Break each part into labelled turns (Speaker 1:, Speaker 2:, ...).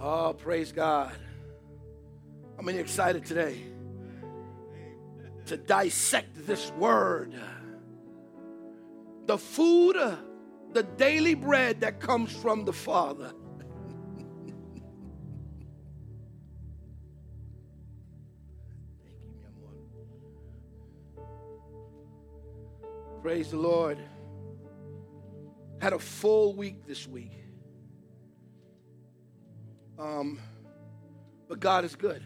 Speaker 1: Oh, praise God. How many excited today to dissect this word? The food, the daily bread that comes from the Father. Praise the Lord. Had a full week this week. Um, but God is good.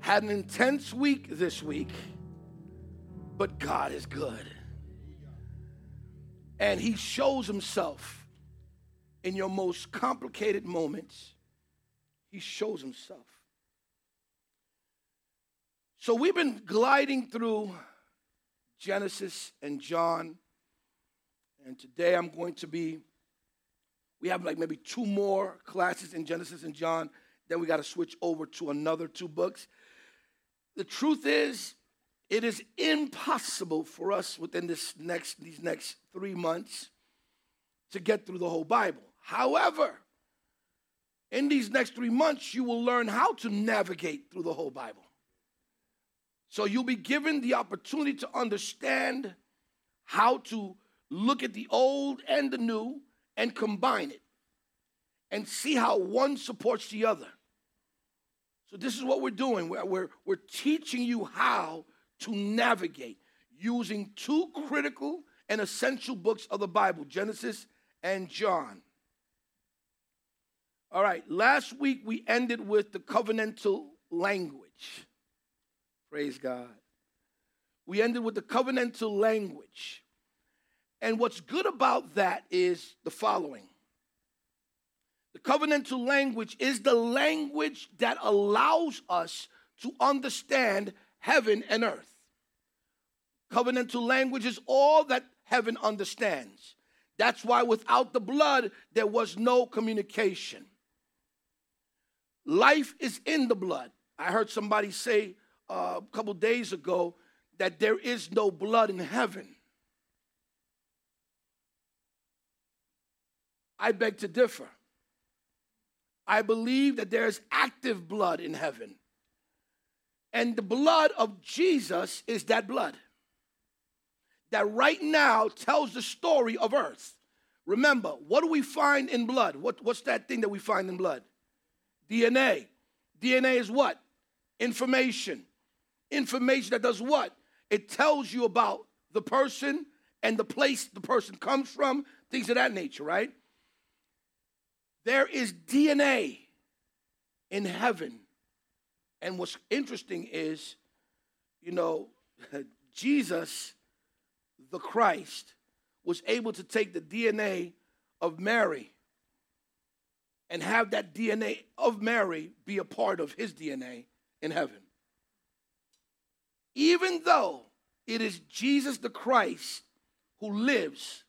Speaker 1: Had an intense week this week, but God is good. And He shows Himself in your most complicated moments. He shows Himself. So we've been gliding through Genesis and John. And today I'm going to be, we have like maybe two more classes in Genesis and John. Then we got to switch over to another two books. The truth is, it is impossible for us within this next, these next three months to get through the whole Bible. However, in these next three months, you will learn how to navigate through the whole Bible. So you'll be given the opportunity to understand how to look at the old and the new and combine it and see how one supports the other. So this is what we're doing. We're, we're, we're teaching you how to navigate using two critical and essential books of the Bible, Genesis and John. All right, last week we ended with the covenantal language. Praise God. We ended with the covenantal language. And what's good about that is the following the covenantal language is the language that allows us to understand heaven and earth. Covenantal language is all that heaven understands. That's why without the blood, there was no communication. Life is in the blood. I heard somebody say uh, a couple days ago that there is no blood in heaven. I beg to differ. I believe that there is active blood in heaven. And the blood of Jesus is that blood that right now tells the story of earth. Remember, what do we find in blood? What, what's that thing that we find in blood? DNA. DNA is what? Information information that does what? It tells you about the person and the place the person comes from, things of that nature, right? There is DNA in heaven. And what's interesting is, you know, Jesus, the Christ, was able to take the DNA of Mary and have that DNA of Mary be a part of his DNA in heaven even though it is Jesus the Christ who lives,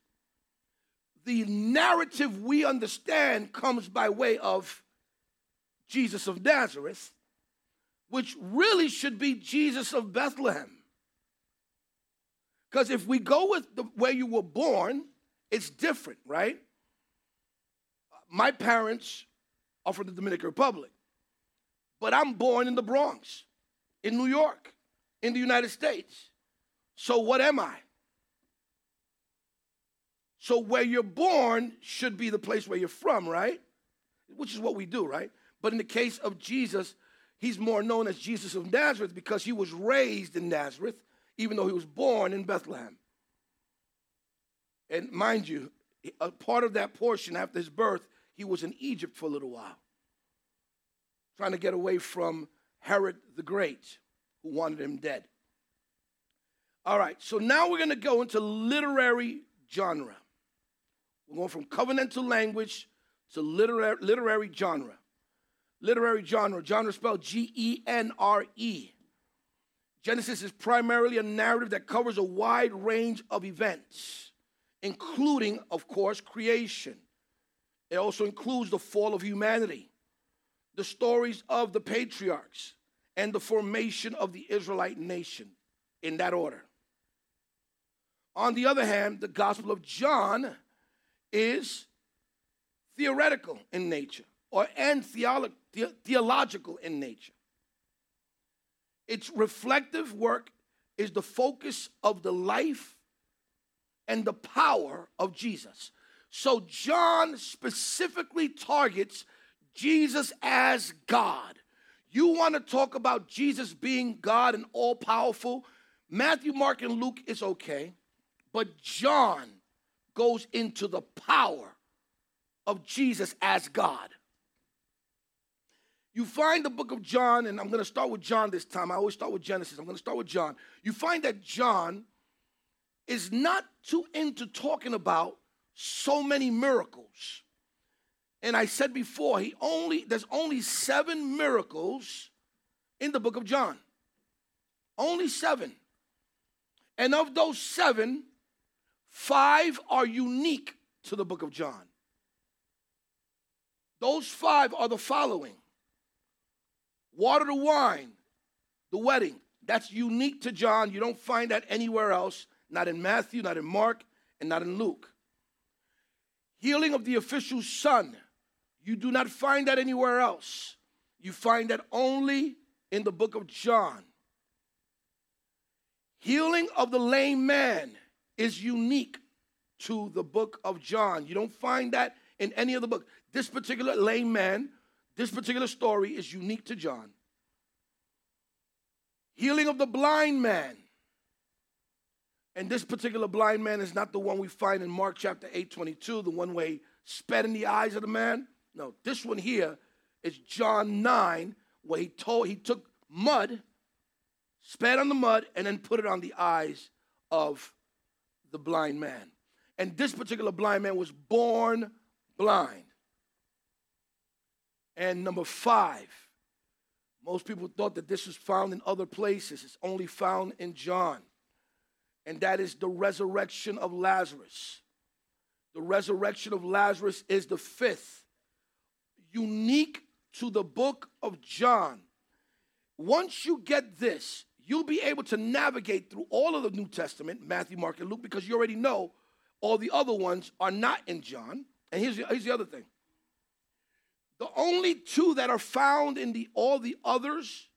Speaker 1: the narrative we understand comes by way of Jesus of Nazareth, which really should be Jesus of Bethlehem. Because if we go with the way you were born, it's different, right? My parents are from the Dominican Republic, but I'm born in the Bronx, in New York in the United States. So, what am I? So, where you're born should be the place where you're from, right? Which is what we do, right? But in the case of Jesus, he's more known as Jesus of Nazareth because he was raised in Nazareth, even though he was born in Bethlehem. And mind you, a part of that portion after his birth, he was in Egypt for a little while, trying to get away from Herod the Great who wanted him dead. All right, so now we're going to go into literary genre. We're going from covenantal language to literary, literary genre. Literary genre, genre spelled G E N R E. Genesis is primarily a narrative that covers a wide range of events, including, of course, creation. It also includes the fall of humanity, the stories of the patriarchs, and the formation of the Israelite nation in that order. On the other hand, the Gospel of John is theoretical in nature or and theolo- the- theological in nature. Its reflective work is the focus of the life and the power of Jesus. So John specifically targets Jesus as God. You want to talk about Jesus being God and all powerful? Matthew, Mark, and Luke is okay, but John goes into the power of Jesus as God. You find the book of John, and I'm going to start with John this time. I always start with Genesis. I'm going to start with John. You find that John is not too into talking about so many miracles. And I said before, he only there's only seven miracles in the book of John. Only seven. And of those seven, five are unique to the book of John. Those five are the following water to wine, the wedding. That's unique to John. You don't find that anywhere else, not in Matthew, not in Mark, and not in Luke. Healing of the official son. You do not find that anywhere else. You find that only in the book of John. Healing of the lame man is unique to the book of John. You don't find that in any other book. This particular lame man, this particular story is unique to John. Healing of the blind man. And this particular blind man is not the one we find in Mark chapter 8, 22, the one he spat in the eyes of the man. No, this one here is John 9, where he told he took mud, spat on the mud, and then put it on the eyes of the blind man. And this particular blind man was born blind. And number five, most people thought that this was found in other places. It's only found in John. And that is the resurrection of Lazarus. The resurrection of Lazarus is the fifth, unique to the book of John. Once you get this, you'll be able to navigate through all of the New Testament, Matthew, Mark, and Luke, because you already know all the other ones are not in John. And here's the, here's the other thing the only two that are found in the all the others,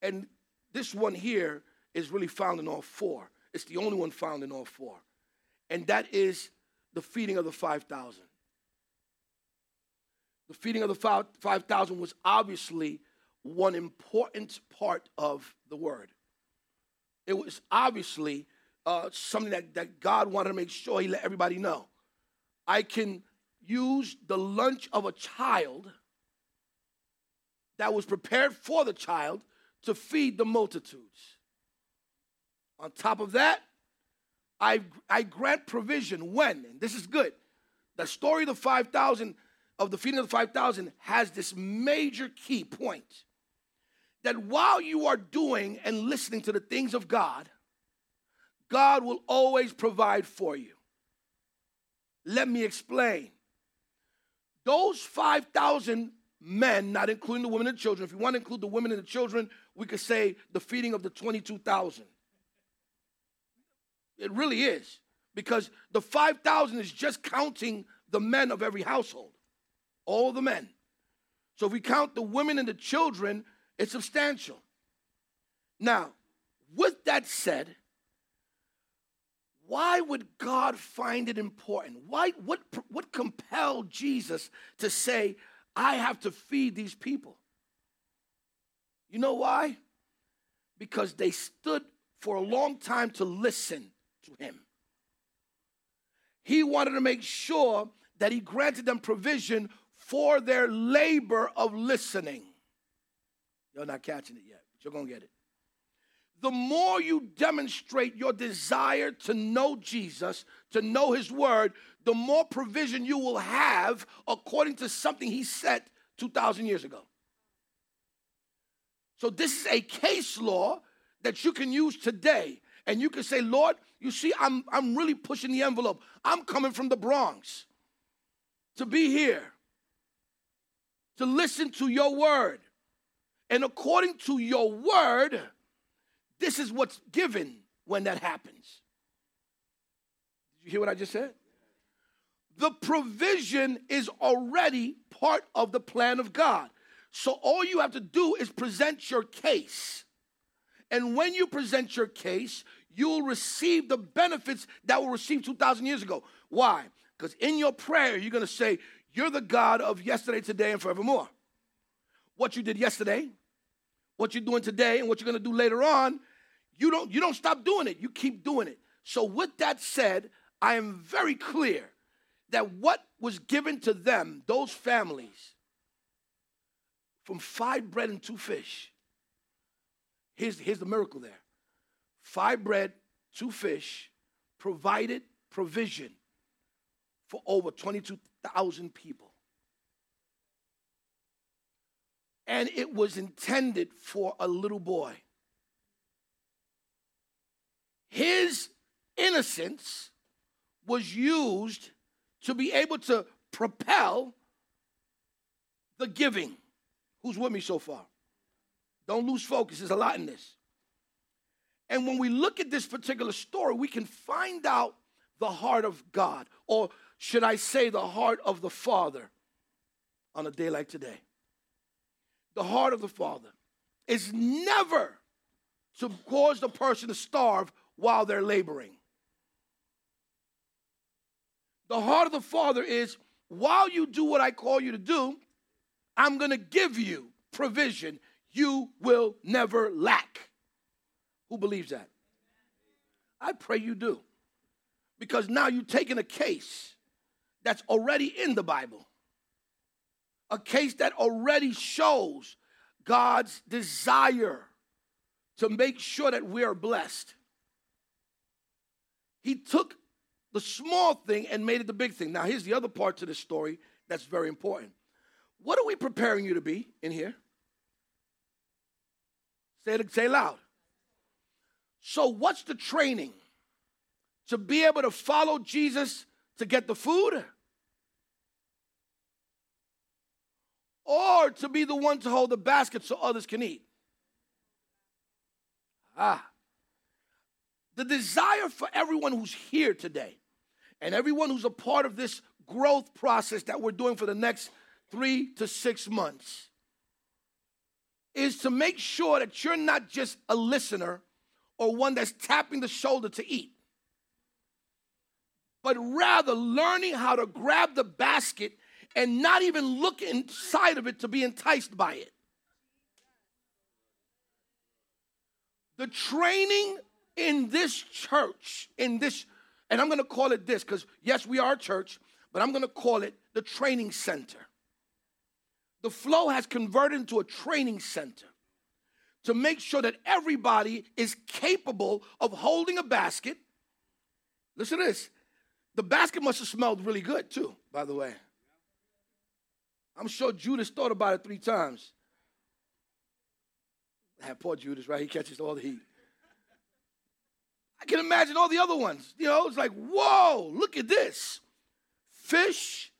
Speaker 1: and this one here is really found in all four. It's the only one found in all four. And that is the feeding of the 5,000. The feeding of the 5,000 was obviously one important part of the word. It was obviously uh, something that, that God wanted to make sure He let everybody know. I can use the lunch of a child that was prepared for the child to feed the multitudes. On top of that, I, I grant provision when, and this is good. The story of the 5,000, of the feeding of the 5,000, has this major key point that while you are doing and listening to the things of God, God will always provide for you. Let me explain. Those 5,000 men, not including the women and children, if you want to include the women and the children, we could say the feeding of the 22,000. It really is. Because the 5,000 is just counting the men of every household, all the men. So if we count the women and the children, it's substantial. Now, with that said, why would God find it important? Why, what, what compelled Jesus to say, I have to feed these people? You know why? Because they stood for a long time to listen to him. He wanted to make sure that he granted them provision for their labor of listening. You're not catching it yet, but you're going to get it. The more you demonstrate your desire to know Jesus, to know his word, the more provision you will have according to something he said 2,000 years ago. So, this is a case law that you can use today. And you can say, Lord, you see, I'm, I'm really pushing the envelope. I'm coming from the Bronx to be here, to listen to your word. And according to your word, this is what's given when that happens. Did you hear what I just said? the provision is already part of the plan of God. So all you have to do is present your case. And when you present your case, you'll receive the benefits that were received 2,000 years ago. Why? Because in your prayer, you're going to say, You're the God of yesterday, today, and forevermore. What you did yesterday, what you're doing today, and what you're going to do later on, you don't, you don't stop doing it. You keep doing it. So, with that said, I am very clear that what was given to them, those families, from five bread and two fish, here's, here's the miracle there five bread, two fish, provided provision for over 22,000 people. And it was intended for a little boy. His innocence was used to be able to propel the giving. Who's with me so far? Don't lose focus. There's a lot in this. And when we look at this particular story, we can find out the heart of God, or should I say, the heart of the Father on a day like today. The heart of the Father is never to cause the person to starve while they're laboring. The heart of the Father is while you do what I call you to do, I'm going to give you provision. You will never lack. Who believes that? I pray you do. Because now you're taking a case that's already in the Bible, a case that already shows God's desire to make sure that we are blessed. He took the small thing and made it the big thing. Now, here's the other part to this story that's very important. What are we preparing you to be in here? Say it, say loud. So, what's the training? To be able to follow Jesus to get the food? Or to be the one to hold the basket so others can eat? Ah. The desire for everyone who's here today and everyone who's a part of this growth process that we're doing for the next three to six months is to make sure that you're not just a listener or one that's tapping the shoulder to eat, but rather learning how to grab the basket and not even look inside of it to be enticed by it. The training in this church, in this and I'm to call it this because, yes, we are a church, but I'm to call it the training center. The flow has converted into a training center to make sure that everybody is capable of holding a basket. Listen to this. The basket must have smelled really good, too, by the way. I'm sure Judas thought about it three times. Have poor Judas, right? He catches all the heat. I can imagine all the other ones. You know, it's like, whoa, look at this. Fish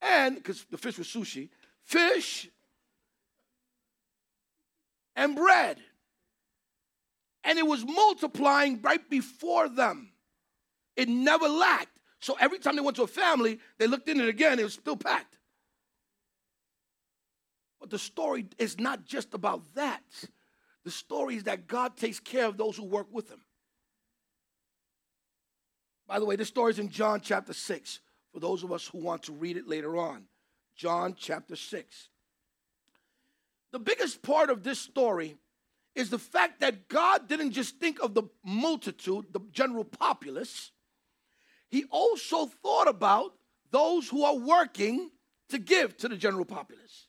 Speaker 1: and, because the fish was sushi, fish and bread. And it was multiplying right before them. It never lacked. So every time they went to a family, they looked in it again, it was still packed. But the story is not just about that. The story is that God takes care of those who work with him. By the way, this story is in John chapter 6 for those of us who want to read it later on. John chapter 6. The biggest part of this story is the fact that God didn't just think of the multitude, the general populace, He also thought about those who are working to give to the general populace.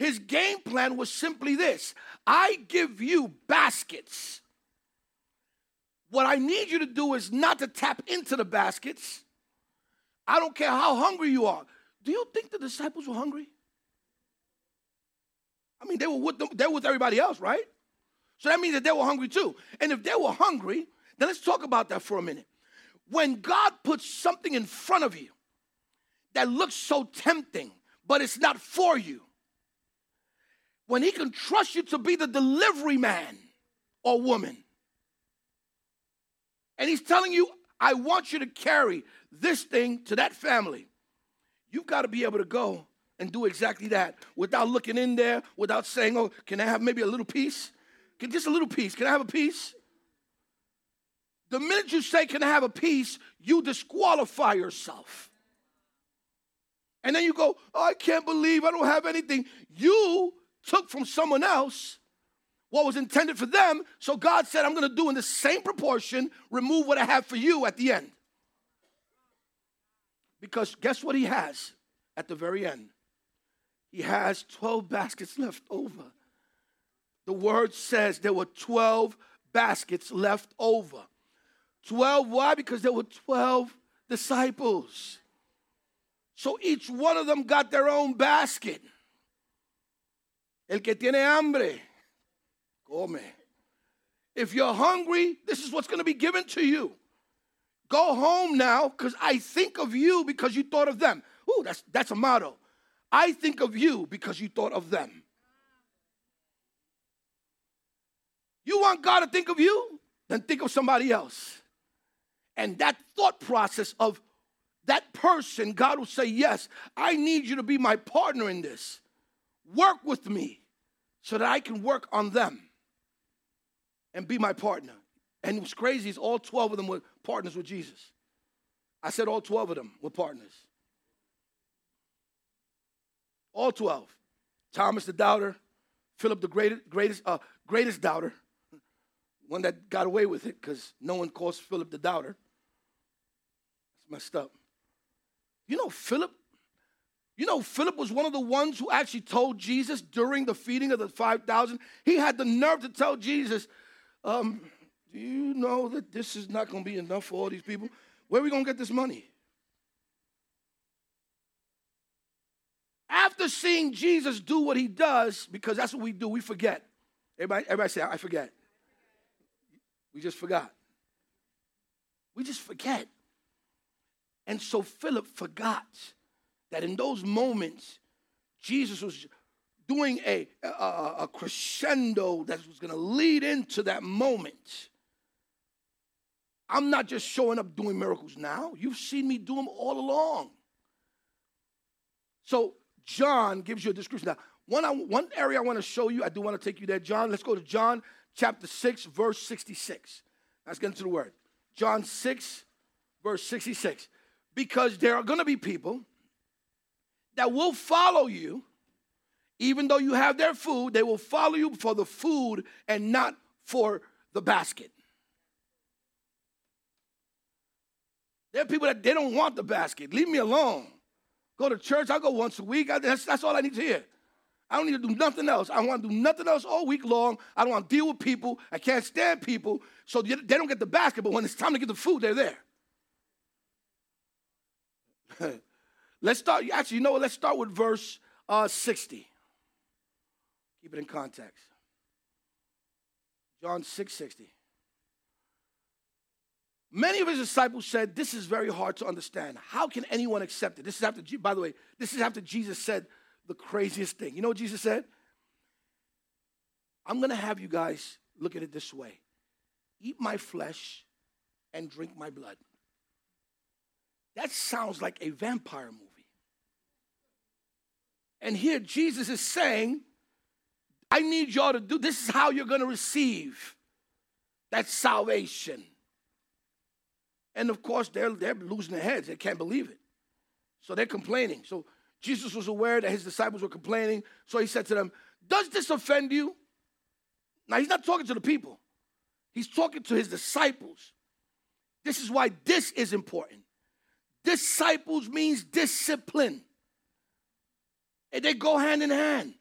Speaker 1: His game plan was simply this I give you baskets what I need you to do is not to tap into the baskets. I don't care how hungry you are. Do you think the disciples were hungry? I mean, they were with them, they were with everybody else, right? So that means that they were hungry too. And if they were hungry, then let's talk about that for a minute. When God puts something in front of you that looks so tempting, but it's not for you, when He can trust you to be the delivery man or woman, and he's telling you, I want you to carry this thing to that family. You've got to be able to go and do exactly that without looking in there, without saying, oh, can I have maybe a little piece? Can, just a little piece. Can I have a piece? The minute you say, Can I have a piece? you disqualify yourself. And then you go, oh, I can't believe I don't have anything. You took from someone else what was intended for them. So God said, I'm going to do in the same proportion, remove what I have for you at the end. Because guess what he has at the very end? He has 12 baskets left over. The word says there were 12 baskets left over. 12, why? Because there were 12 disciples. So each one of them got their own basket. El que tiene hambre, come. If you're hungry, this is what's going to be given to you. Go home now because I think of you because you thought of them. Ooh, that's, that's a motto. I think of you because you thought of them. You want God to think of you? Then think of somebody else. And that thought process of that person, God will say, Yes, I need you to be my partner in this. Work with me so that I can work on them and be my partner. And it was crazy, is all 12 of them were partners with Jesus. I said all 12 of them were partners. All 12. Thomas the doubter, Philip the greatest, greatest, uh, greatest doubter, one that got away with it because no one calls Philip the doubter. It's messed up. You know, Philip, you know, Philip was one of the ones who actually told Jesus during the feeding of the 5,000, he had the nerve to tell Jesus, um, Do you know that this is not going to be enough for all these people? Where are we going to get this money? After seeing Jesus do what he does, because that's what we do, we forget. Everybody, everybody say, I forget. We just forgot. We just forget. And so Philip forgot that in those moments, Jesus was doing a, a, a crescendo that was going to lead into that moment. I'm not just showing up doing miracles now. You've seen me do them all along. So John gives you a description. Now, one, one area I want to show you, I do want to take you there. John, let's go to John chapter 6, verse 66. Let's get into the word. John 6, verse 66. Because there are going to be people that will follow you, even though you have their food, they will follow you for the food and not for the basket. There are people that they don't want the basket. Leave me alone. Go to church. I go once a week. I, that's, that's all I need to hear. I don't need to do nothing else. I want to do nothing else all week long. I don't want to deal with people. I can't stand people. So they don't get the basket, but when it's time to get the food, they're there. let's start. Actually, you know what? Let's start with verse uh, 60. Keep it in context. John 6 60. Many of his disciples said, This is very hard to understand. How can anyone accept it? This is after, by the way, this is after Jesus said the craziest thing. You know what Jesus said? I'm going to have you guys look at it this way eat my flesh and drink my blood. That sounds like a vampire movie. And here Jesus is saying, I need y'all to do this is how you're going to receive that salvation. And of course, they're, they're losing their heads. They can't believe it. So they're complaining. So Jesus was aware that his disciples were complaining. So he said to them, Does this offend you? Now, he's not talking to the people, he's talking to his disciples. This is why this is important. Disciples means discipline, and they go hand in hand.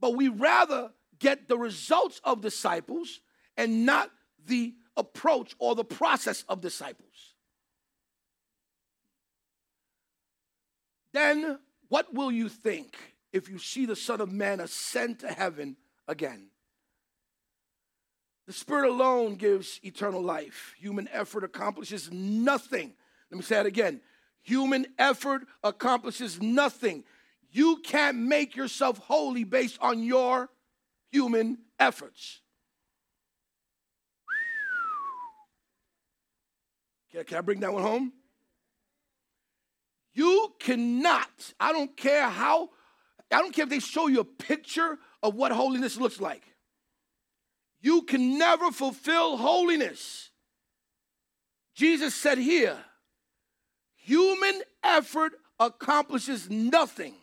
Speaker 1: But we rather get the results of disciples and not the approach or the process of disciples. Then what will you think if you see the Son of Man ascend to heaven again? The Spirit alone gives eternal life. Human effort accomplishes nothing. Let me say that again. Human effort accomplishes nothing. You can't make yourself holy based on your human efforts. Can, can I bring that one home? You cannot, I don't care how, I don't care if they show you a picture of what holiness looks like. You can never fulfill holiness. Jesus said here, human effort accomplishes nothing.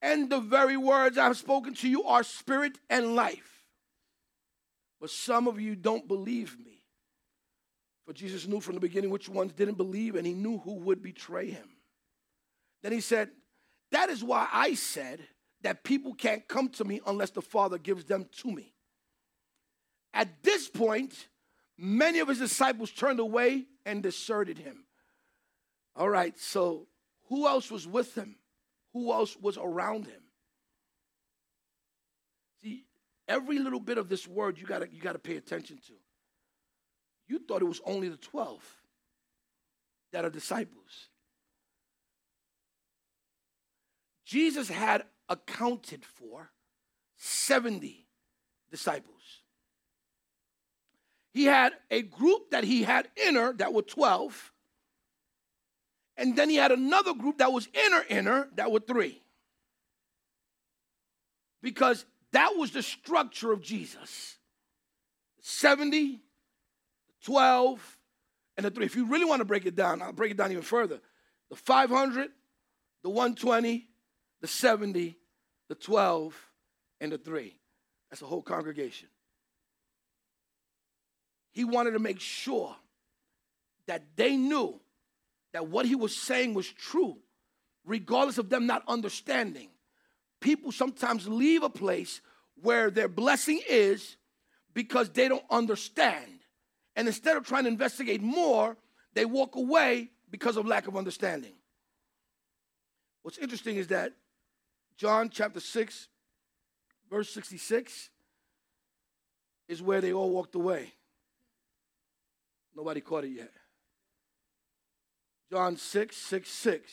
Speaker 1: And the very words I've spoken to you are spirit and life. But some of you don't believe me. For Jesus knew from the beginning which ones didn't believe, and he knew who would betray him. Then he said, That is why I said that people can't come to me unless the Father gives them to me. At this point, many of his disciples turned away and deserted him. All right, so who else was with him? Who else was around him? See, every little bit of this word you gotta you gotta pay attention to. You thought it was only the 12 that are disciples. Jesus had accounted for 70 disciples. He had a group that he had inner that were 12. And then he had another group that was inner, inner, that were three. Because that was the structure of Jesus 70, 12, and the three. If you really want to break it down, I'll break it down even further. The 500, the 120, the 70, the 12, and the three. That's a whole congregation. He wanted to make sure that they knew that what he was saying was true, regardless of them not understanding. People sometimes leave a place where their blessing is because they don't understand. And instead of trying to investigate more, they walk away because of lack of understanding. What's interesting is that John chapter 6, verse 66 is where they all walked away. Nobody caught it yet. John 6, 6, 6.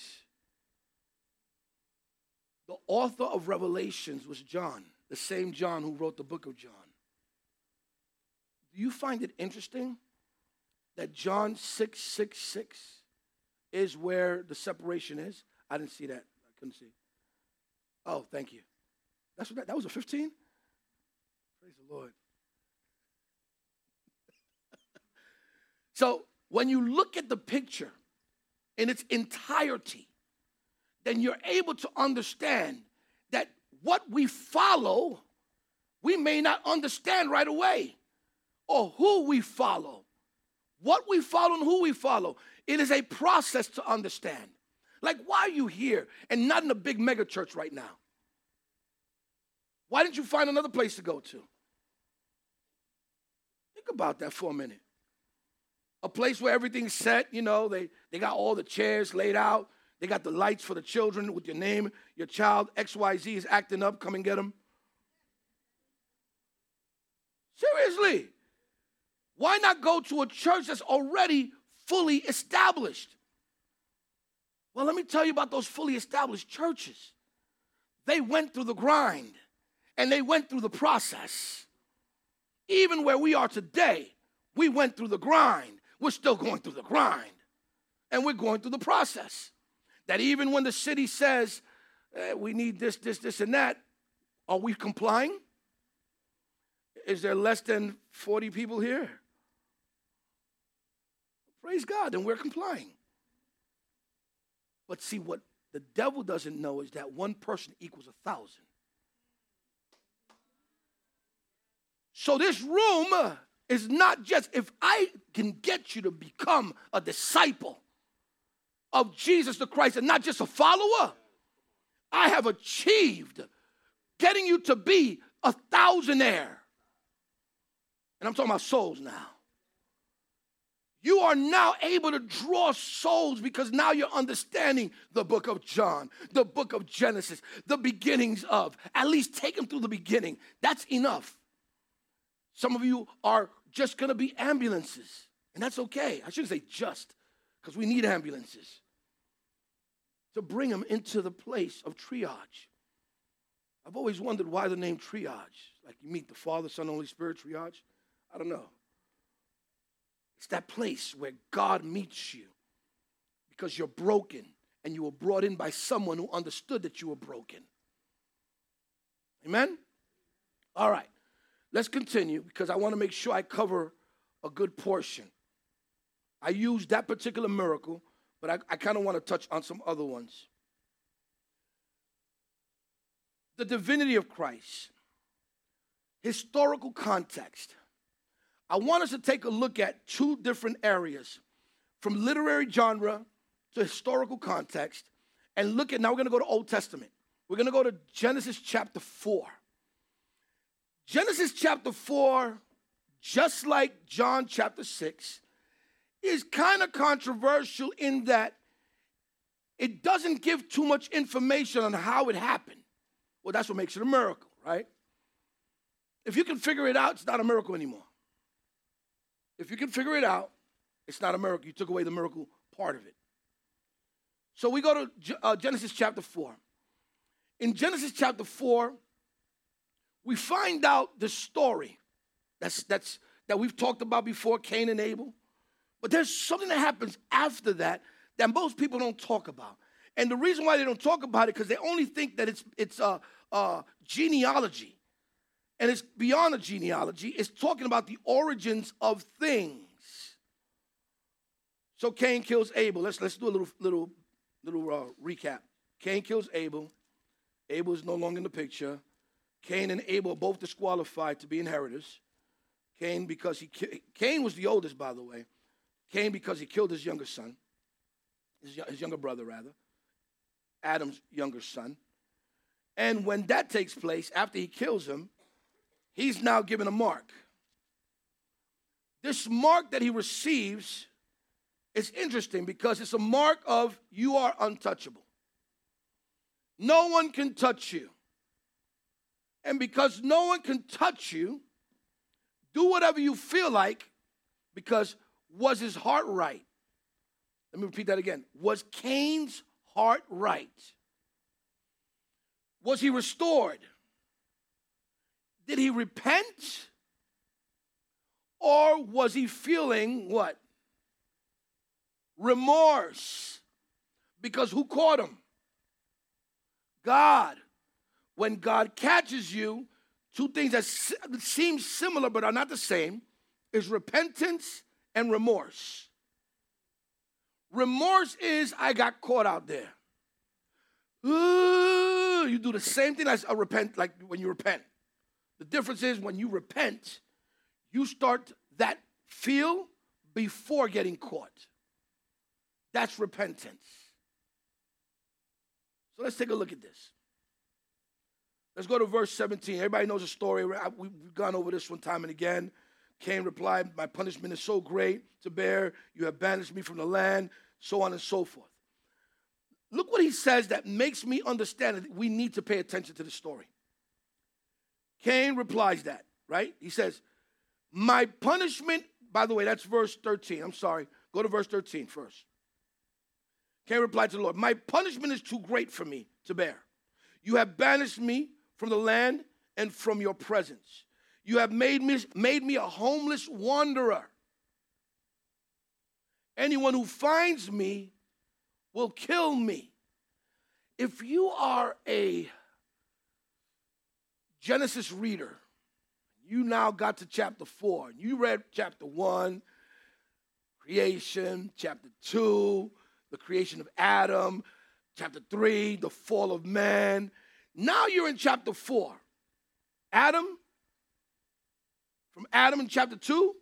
Speaker 1: The author of Revelations was John, the same John who wrote the book of John. Do you find it interesting that John 6, 6, 6 is where the separation is? I didn't see that. I couldn't see. Oh, thank you. That's what that, that was a 15? Praise the Lord. so when you look at the picture in its entirety, then you're able to understand that what we follow, we may not understand right away, or who we follow. What we follow and who we follow. It is a process to understand. Like, why are you here and not in a big mega church right now? Why didn't you find another place to go to? Think about that for a minute. A place where everything's set, you know, they, they got all the chairs laid out, they got the lights for the children with your name, your child, XYZ is acting up, come and get them. Seriously. Why not go to a church that's already fully established? Well, let me tell you about those fully established churches. They went through the grind and they went through the process. Even where we are today, we went through the grind. We're still going through the grind. And we're going through the process. That even when the city says, eh, we need this, this, this, and that, are we complying? Is there less than 40 people here? Praise God, and we're complying. But see, what the devil doesn't know is that one person equals a thousand. So this room is not just if I can get you to become a disciple of Jesus the Christ and not just a follower, I have achieved getting you to be a thousandaire. And I'm talking about souls now. You are now able to draw souls because now you're understanding the book of John, the book of Genesis, the beginnings of. At least take them through the beginning. That's enough. Some of you are just to be ambulances, and that's okay. I shouldn't say just, because we need ambulances to bring them into the place of triage. I've always wondered why the name triage. Like you meet the Father, Son, Holy Spirit, triage. I don't know. It's that place where God meets you because you're broken and you were brought in by someone who understood that you were broken. Amen? All right, let's continue because I want to make sure I cover a good portion. I used that particular miracle, but I, I kind of want to touch on some other ones. The divinity of Christ, historical context. I want us to take a look at two different areas from literary genre to historical context and look at now we're going to go to Old Testament. We're going to go to Genesis chapter 4. Genesis chapter 4, just like John chapter 6, is kind of controversial in that it doesn't give too much information on how it happened. Well, that's what makes it a miracle, right? If you can figure it out, it's not a miracle anymore. If you can figure it out, it's not a miracle. You took away the miracle part of it. So we go to uh, Genesis chapter 4. In Genesis chapter 4, we find out the story that's, that's, that we've talked about before Cain and Abel. But there's something that happens after that that most people don't talk about. And the reason why they don't talk about it because they only think that it's, it's a, a genealogy. And it's beyond a genealogy, it's talking about the origins of things. So Cain kills Abel. Let's, let's do a little, little, little uh, recap. Cain kills Abel. Abel is no longer in the picture. Cain and Abel both disqualified to be inheritors. Cain because he Cain was the oldest, by the way. Cain because he killed his younger son, his, his younger brother rather, Adam's younger son. And when that takes place, after he kills him, he's now given a mark. This mark that he receives is interesting because it's a mark of you are untouchable. No one can touch you. And because no one can touch you, do whatever you feel like because was his heart right? Let me repeat that again. Was Cain's heart right? Was he restored? Did he repent? Or was he feeling what? Remorse. Because who caught him? God. When God catches you, two things that seem similar but are not the same is repentance and remorse. Remorse is I got caught out there. Ooh, you do the same thing as a repent, like when you repent. The difference is when you repent, you start that feel before getting caught. That's repentance. So let's take a look at this. Let's go to verse 17. Everybody knows the story. We've gone over this one time and again. Cain replied, My punishment is so great to bear. You have banished me from the land, so on and so forth. Look what he says that makes me understand that we need to pay attention to the story. Cain replies that, right? He says, My punishment, by the way, that's verse 13. I'm sorry. Go to verse 13 first. Cain replied to the Lord, My punishment is too great for me to bear. You have banished me from the land and from your presence. You have made me, made me a homeless wanderer. Anyone who finds me will kill me. If you are a Genesis reader, you now got to chapter 4, you read chapter 1, creation, chapter 2, the creation of Adam, chapter 3, the fall of man. Now you're in chapter 4. Adam, from Adam in chapter 2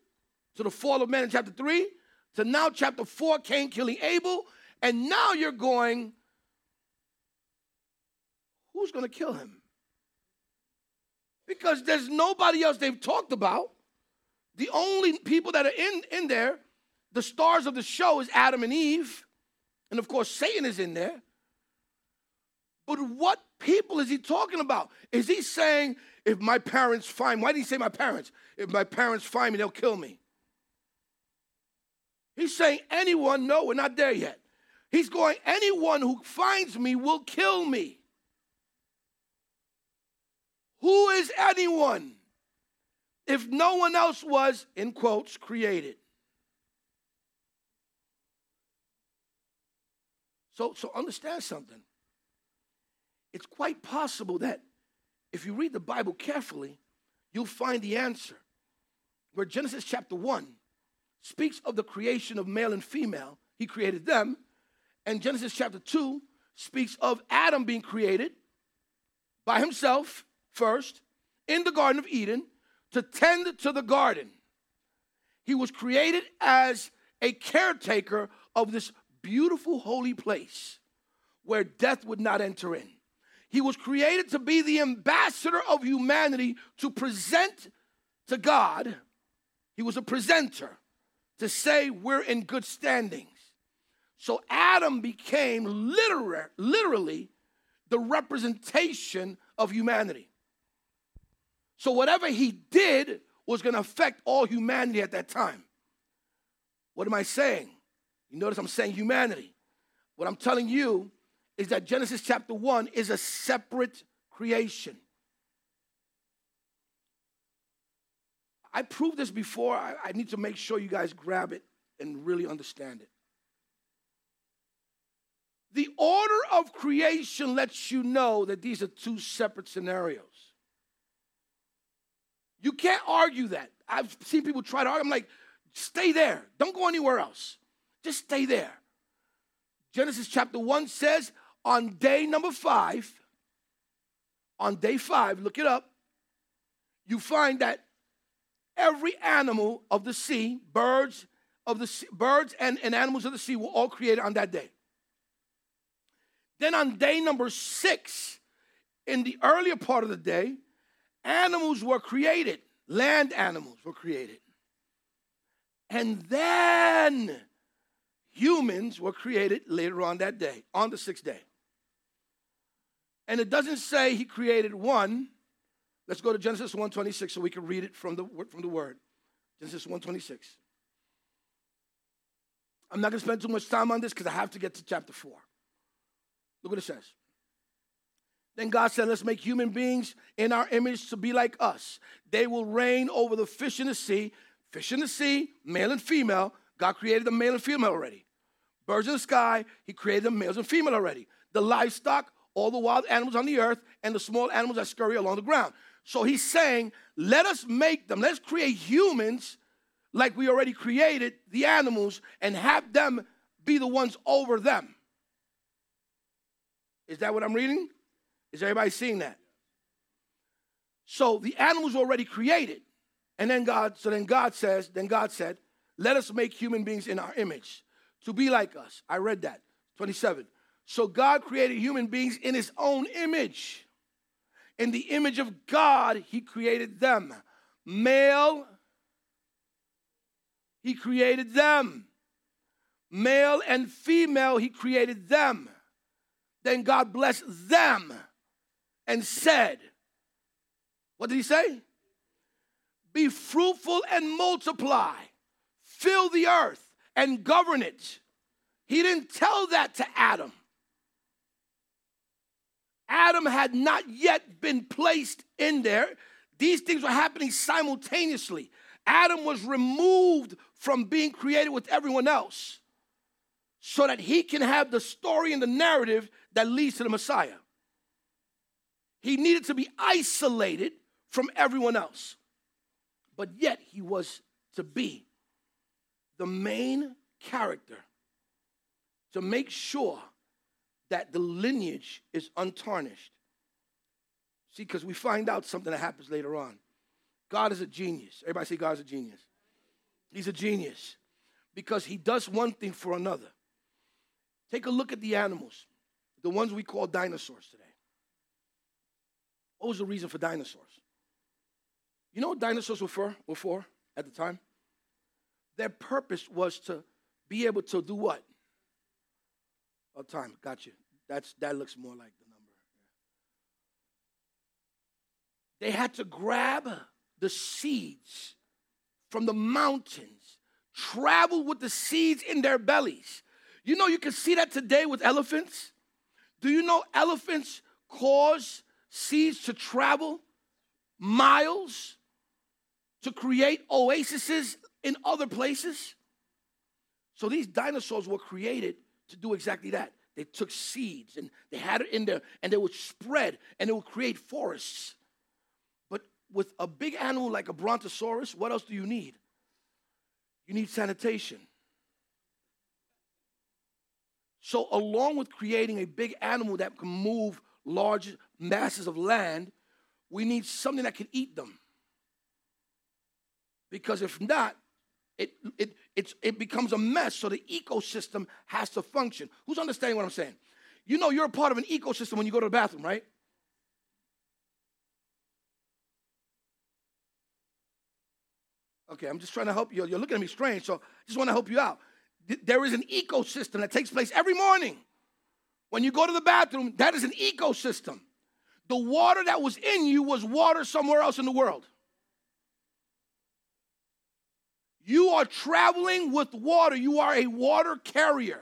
Speaker 1: to the fall of man in chapter 3 to now chapter 4, Cain killing Abel. And now you're going, who's going to kill him? Because there's nobody else they've talked about. The only people that are in, in there, the stars of the show, is Adam and Eve. And of course, Satan is in there. But what people is he talking about? Is he saying, if my parents find me, why did he say my parents? If my parents find me, they'll kill me. He's saying, anyone, no, we're not there yet. He's going, anyone who finds me will kill me. Who is anyone if no one else was, in quotes, created? So, so understand something. It's quite possible that if you read the Bible carefully, you'll find the answer. Where Genesis chapter 1 speaks of the creation of male and female, he created them. And Genesis chapter 2 speaks of Adam being created by himself first in the Garden of Eden to tend to the garden. He was created as a caretaker of this beautiful holy place where death would not enter in. He was created to be the ambassador of humanity to present to God. He was a presenter to say we're in good standings. So Adam became literar- literally the representation of humanity. So whatever he did was going to affect all humanity at that time. What am I saying? You notice I'm saying humanity. What I'm telling you is that Genesis chapter 1 is a separate creation. I proved this before. I, I, need to make sure you guys grab it and really understand it. The order of creation lets you know that these are two separate scenarios. You can't argue that. I've seen people try to argue. I'm like, stay there. Don't go anywhere else. Just stay there. Genesis chapter 1 says, on day number five, on day five, look it up, you find that every animal of the sea, birds of the sea, birds and, and animals of the sea were all created on that day. Then on day number six, in the earlier part of the day, animals were created, land animals were created. And then humans were created later on that day, on the sixth day. And it doesn't say he created one. Let's go to Genesis 1:26 so we can read it from the, from the word. Genesis 1:26. I'm not going to spend too much time on this because I have to get to chapter 4. Look what it says. Then God said, Let's make human beings in our image to be like us. They will reign over the fish in the sea. Fish in the sea, male and female. God created the male and female already. Birds in the sky, He created the males and female already. The livestock, all the wild animals on the earth, and the small animals that scurry along the ground. So He's saying, Let us make them, let's create humans like we already created the animals and have them be the ones over them. Is that what I'm reading? Is everybody seeing that? So the animals were already created. And then God, so then God says, then God said, let us make human beings in our image to be like us. I read that. 27. So God created human beings in his own image. In the image of God, he created them. Male, he created them. Male and female, he created them. Then God blessed them and said, What did he say? Be fruitful and multiply, fill the earth and govern it. He didn't tell that to Adam. Adam had not yet been placed in there. These things were happening simultaneously. Adam was removed from being created with everyone else so that he can have the story and the narrative that leads to the Messiah. He needed to be isolated from everyone else. But yet he was to be the main character to make sure that the lineage is untarnished. See, because we find out something that happens later on. God is a genius. Everybody say God is a genius. He's a genius because he does one thing for another. Take a look at the animals, the ones we call dinosaurs today. What was the reason for dinosaurs? You know what dinosaurs were for, were for at the time? Their purpose was to be able to do what? Oh, time, got you. That's, that looks more like the number. They had to grab the seeds from the mountains, travel with the seeds in their bellies. You know, you can see that today with elephants. Do you know elephants cause seeds to travel miles to create oases in other places. So these dinosaurs were created to do exactly that. They took seeds and they had it in there and they would spread and it would create forests. But with a big animal like a brontosaurus, what else do you need? You need sanitation. So, along with creating a big animal that can move large masses of land, we need something that can eat them. Because if not, it, it, it's, it becomes a mess, so the ecosystem has to function. Who's understanding what I'm saying? You know, you're a part of an ecosystem when you go to the bathroom, right? Okay, I'm just trying to help you. You're looking at me strange, so I just want to help you out. There is an ecosystem that takes place every morning. When you go to the bathroom, that is an ecosystem. The water that was in you was water somewhere else in the world. You are traveling with water. You are a water carrier.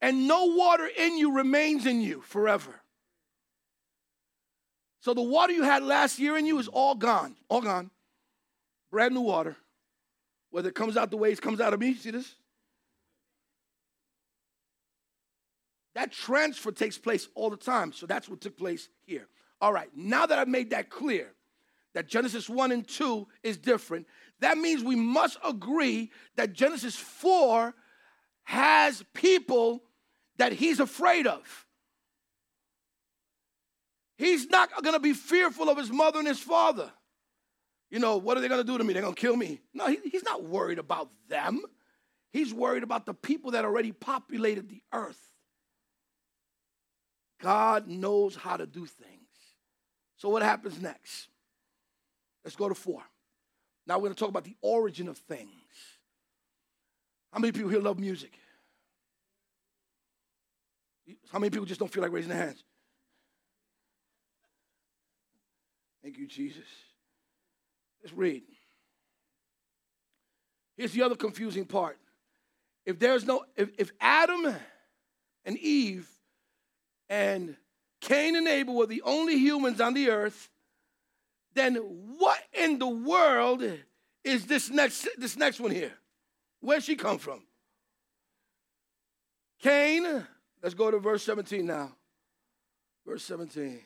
Speaker 1: And no water in you remains in you forever. So the water you had last year in you is all gone. All gone. Brand new water. Whether it comes out the way it comes out of me, see this? That transfer takes place all the time. So that's what took place here. All right, now that I've made that clear, that Genesis 1 and 2 is different, that means we must agree that Genesis 4 has people that he's afraid of. He's not going to be fearful of his mother and his father. You know, what are they going to do to me? They're going to kill me. No, he, he's not worried about them. He's worried about the people that already populated the earth. God knows how to do things. So, what happens next? Let's go to four. Now, we're going to talk about the origin of things. How many people here love music? How many people just don't feel like raising their hands? Thank you, Jesus. Let's read. Here's the other confusing part. If there's no, if, if Adam and Eve and Cain and Abel were the only humans on the earth, then what in the world is this next this next one here? Where'd she come from? Cain, let's go to verse 17 now. Verse 17.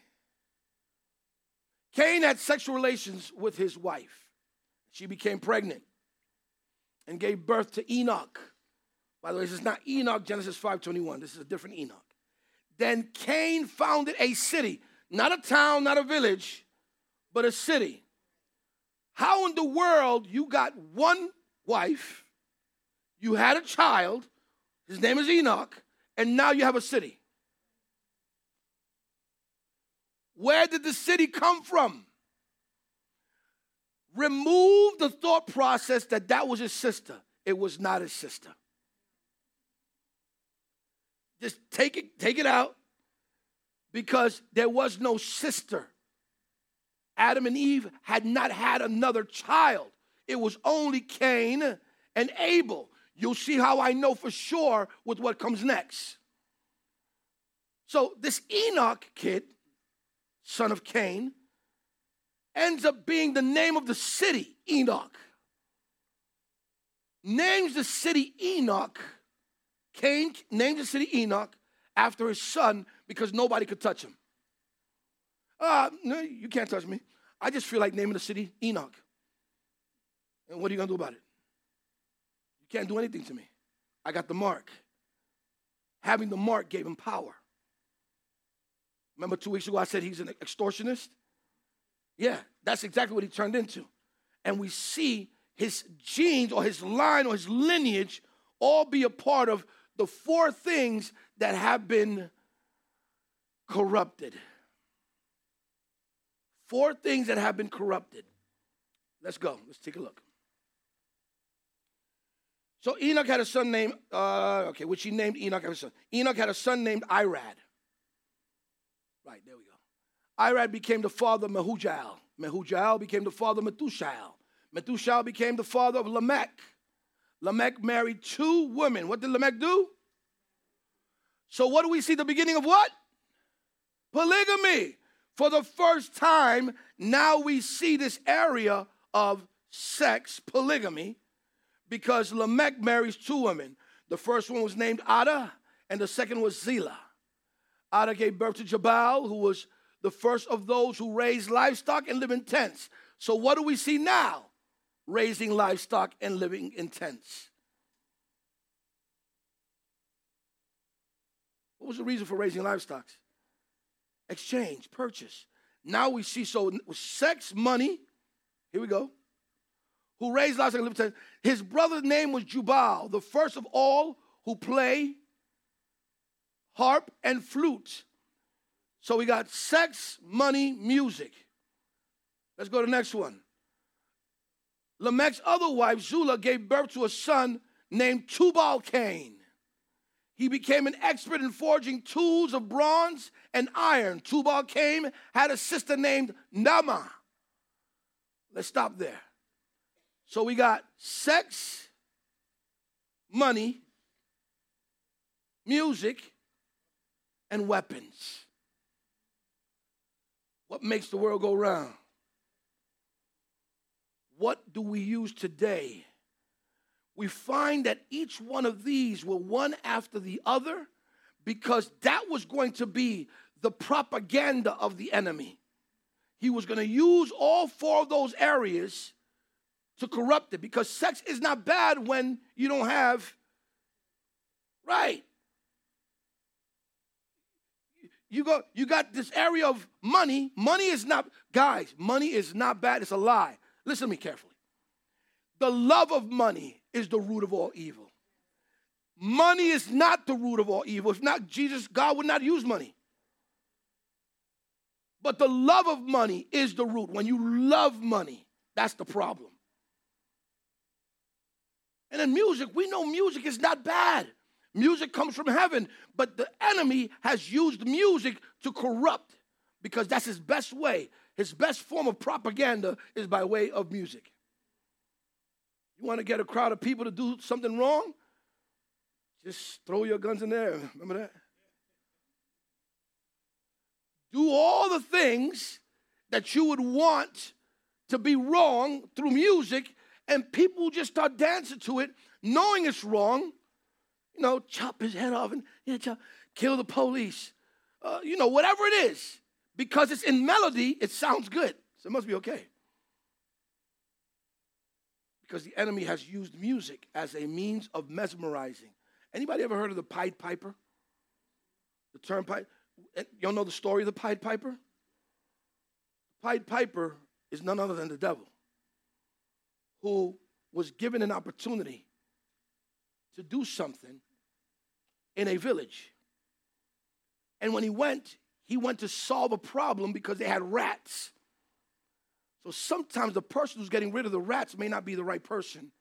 Speaker 1: Cain had sexual relations with his wife. She became pregnant and gave birth to Enoch. By the way, this is not Enoch, Genesis 5:21. This is a different Enoch. Then Cain founded a city, not a town, not a village, but a city. How in the world you got one wife, you had a child, his name is Enoch, and now you have a city? Where did the city come from? Remove the thought process that that was his sister. It was not his sister. Just take it, take it out because there was no sister. Adam and Eve had not had another child. It was only Cain and Abel. You'll see how I know for sure with what comes next. So, this Enoch kid, son of Cain, ends up being the name of the city, Enoch. Names the city Enoch Cain named the city Enoch after his son because nobody could touch him. Uh, no, you can't touch me. I just feel like naming the city Enoch. And what are you going to do about it? You can't do anything to me. I got the mark. Having the mark gave him power. Remember two weeks ago I said he's an extortionist? Yeah, that's exactly what he turned into. And we see his genes or his line or his lineage all be a part of the four things that have been corrupted. Four things that have been corrupted. Let's go. Let's take a look. So Enoch had a son named, uh, okay, which he named Enoch had a son. Enoch had a son named Irad. Right, there we go. Irad became the father of Mehujael. Mehujael became the father of Methushael. Methushael became the father of Lamech. Lamech married two women. What did Lamech do? So, what do we see the beginning of what? Polygamy. For the first time, now we see this area of sex, polygamy, because Lamech marries two women. The first one was named Ada, and the second was Zillah. Ada gave birth to Jabal, who was the first of those who raised livestock and live in tents. So, what do we see now? Raising livestock and living in tents. What was the reason for raising livestock? Exchange, purchase. Now we see so sex, money. Here we go. Who raised livestock and. His brother's name was Jubal, the first of all who play harp and flute. So we got sex, money, music. Let's go to the next one. Lamech's other wife, Zula, gave birth to a son named Tubal Cain. He became an expert in forging tools of bronze and iron. Tubal Cain, had a sister named Naamah. Let's stop there. So we got sex, money, music, and weapons. What makes the world go round? What do we use today? We find that each one of these were one after the other because that was going to be the propaganda of the enemy. He was going to use all four of those areas to corrupt it because sex is not bad when you don't have, right? you go you got this area of money money is not guys money is not bad it's a lie listen to me carefully the love of money is the root of all evil. Money is not the root of all evil. If not jesus god would not use money. But the love of money is the root. When you love money that's the problem. And in music we know music is not bad. Music comes from heaven, but the enemy has used music to corrupt because that's his best way. His best form of propaganda is by way of music. You want to get a crowd of people to do something wrong? Just throw your guns in there. Remember that? Do all the things that you would want to be wrong through music, and people just start dancing to it, knowing it's wrong, you know, chop his head off and chop, kill the police. Uh, you know, whatever it is, because it's in melody, it sounds good. So it must be okay. Because the enemy has used music as a means of mesmerizing. Anybody ever heard of the Pied Piper? The turnpike? Eh, y'all know the story of the Pied Piper? Pied Piper is none other than the devil who was given an opportunity to do something in a village. And when he went, he went to solve a problem because they had rats. So sometimes the person who's getting rid of the rats may not be the right person.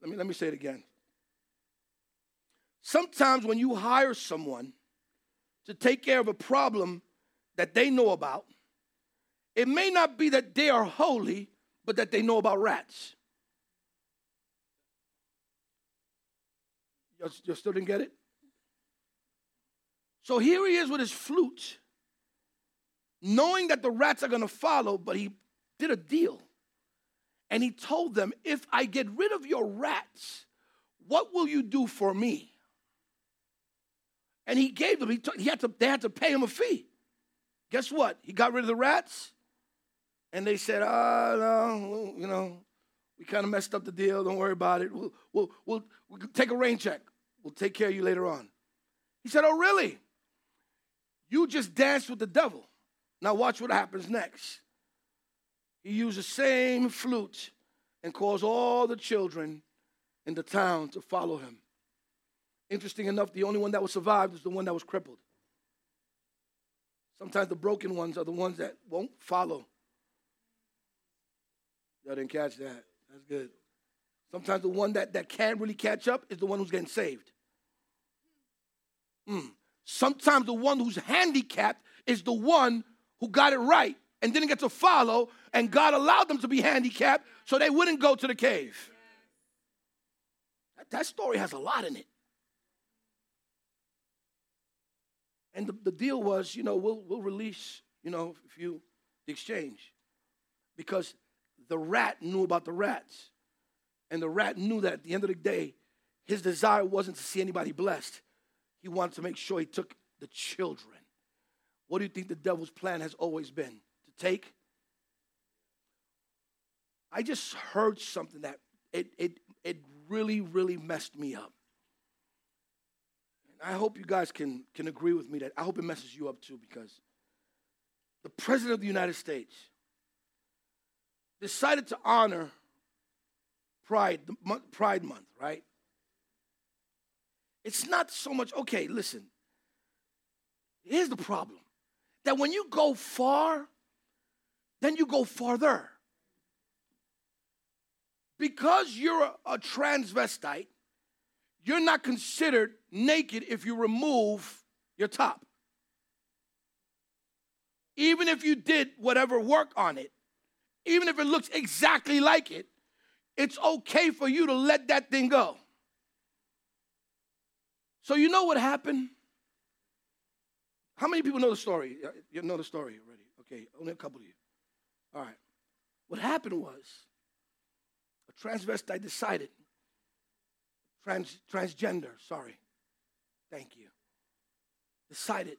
Speaker 1: Let me, let me say it again. Sometimes when you hire someone to take care of a problem that they know about, it may not be that they are holy, but that they know about rats. You still didn't get it? So here he is with his flute, knowing that the rats are going to follow, but he did a deal. And he told them, If I get rid of your rats, what will you do for me? And he gave them, he, he had to, they had to pay him a fee. Guess what? He got rid of the rats, and they said, Oh, no, you know, we kind of messed up the deal. Don't worry about it. We'll, we'll, we'll, we'll take a rain check. We'll take care of you later on. He said, Oh, really? You just danced with the devil. Now, watch what happens next. He used the same flute and caused all the children in the town to follow him. Interesting enough, the only one that was survived is the one that was crippled. Sometimes the broken ones are the ones that won't follow. Y'all didn't catch that. That's good. Sometimes the one that, that can't really catch up is the one who's getting saved. Mm. Sometimes the one who's handicapped is the one who got it right and didn't get to follow, and God allowed them to be handicapped so they wouldn't go to the cave. That, that story has a lot in it. And the, the deal was, you know, we'll, we'll release, you know, if you, the exchange. Because the rat knew about the rats. And the rat knew that at the end of the day, his desire wasn't to see anybody blessed, he wanted to make sure he took the children. What do you think the devil's plan has always been? To take? I just heard something that it, it, it really, really messed me up. And I hope you guys can, can agree with me that I hope it messes you up too because the President of the United States decided to honor Pride, Pride Month, right? It's not so much, okay, listen. Here's the problem that when you go far, then you go farther. Because you're a, a transvestite, you're not considered naked if you remove your top. Even if you did whatever work on it, even if it looks exactly like it, it's okay for you to let that thing go. So, you know what happened? How many people know the story? You know the story already. Okay, only a couple of you. All right. What happened was a transvestite decided, trans, transgender, sorry, thank you, decided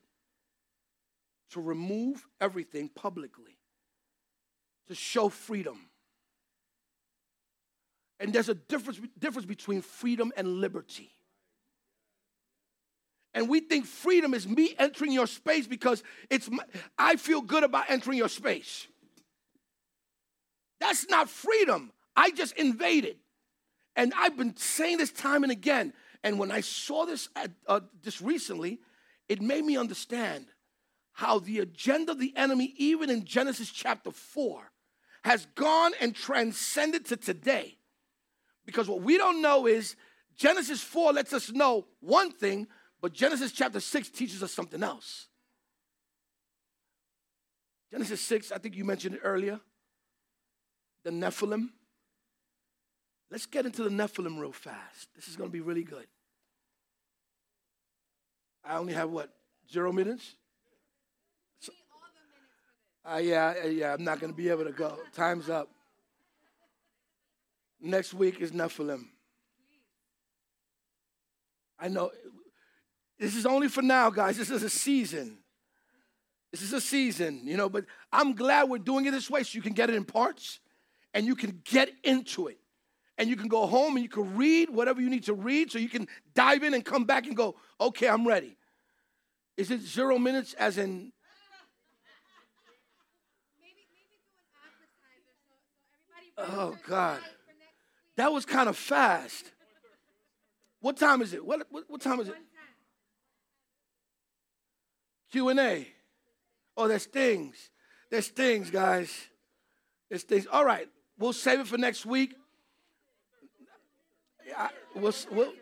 Speaker 1: to remove everything publicly to show freedom. And there's a difference, difference between freedom and liberty. And we think freedom is me entering your space because it's my, I feel good about entering your space. That's not freedom. I just invaded. And I've been saying this time and again. And when I saw this at, uh, just recently, it made me understand how the agenda of the enemy, even in Genesis chapter 4, has gone and transcended to today. Because what we don't know is Genesis 4 lets us know one thing, but Genesis chapter 6 teaches us something else. Genesis 6, I think you mentioned it earlier. The Nephilim. Let's get into the Nephilim real fast. This is going to be really good. I only have what? Zero minutes? So, uh, yeah, uh, yeah, I'm not going to be able to go. Time's up. Next week is Nephilim. I know this is only for now, guys. This is a season. This is a season, you know, but I'm glad we're doing it this way so you can get it in parts and you can get into it. And you can go home and you can read whatever you need to read so you can dive in and come back and go, okay, I'm ready. Is it zero minutes as in Oh God, that was kind of fast. What time is it? What, what, what time is it? Q and A. Oh, there's things. There's things, guys. There's things. All right, we'll save it for next week. I, we'll, we'll,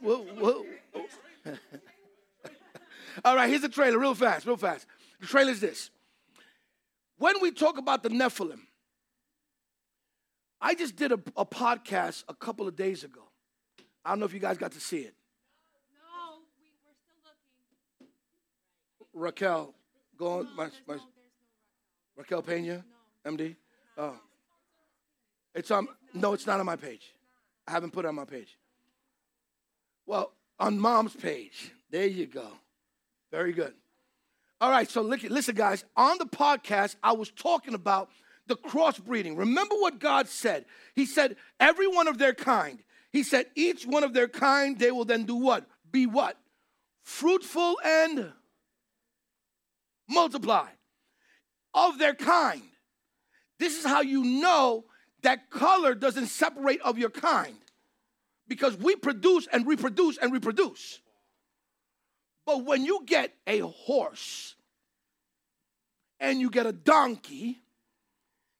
Speaker 1: we'll, we'll All right, here's the trailer, real fast, real fast. The trailer is this. When we talk about the Nephilim, I just did a, a podcast a couple of days ago. I don't know if you guys got to see it. Raquel, go on. No, my, my, no, Raquel Pena, no. MD. Oh, uh, it's on. No, it's not on my page. I haven't put it on my page. Well, on mom's page. There you go. Very good. All right, so listen, guys. On the podcast, I was talking about the crossbreeding. Remember what God said? He said, every one of their kind. He said, each one of their kind, they will then do what? Be what? Fruitful and multiply of their kind. This is how you know that color doesn't separate of your kind because we produce and reproduce and reproduce. But when you get a horse and you get a donkey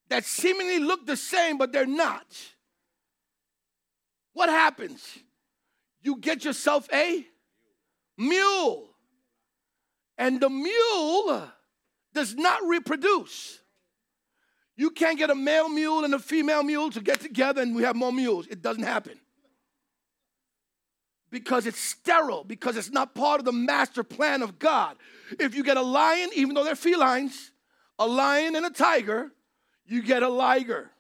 Speaker 1: that seemingly look the same but they're not, what happens? You get yourself a mule. And the mule does not reproduce. You can't get a male mule and a female mule to get together and we have more mules. It doesn't happen. Because it's sterile, because it's not part of the master plan of God. If you get a lion, even though they're felines, a lion and a tiger, you get a liger.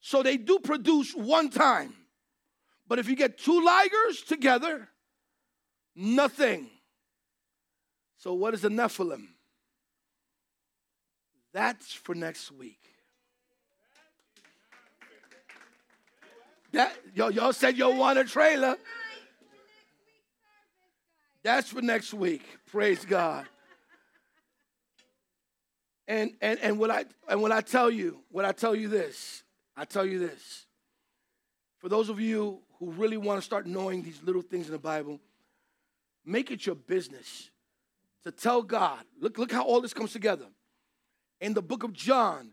Speaker 1: So they do produce one time. But if you get two ligers together, nothing. So, what is a Nephilim? That's for next week. That y'all, y'all said y'all want a trailer. That's for next week. Praise God. And and and what I and what I tell you, what I tell you this, I tell you this. For those of you who really want to start knowing these little things in the Bible, make it your business to tell God. Look, look how all this comes together. In the book of John,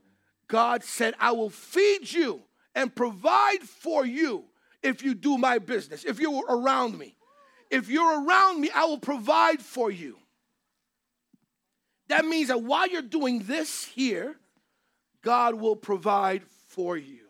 Speaker 1: God said, I will feed you and provide for you if you do my business, if you're around me. If you're around me, I will provide for you. That means that while you're doing this here, God will provide for you.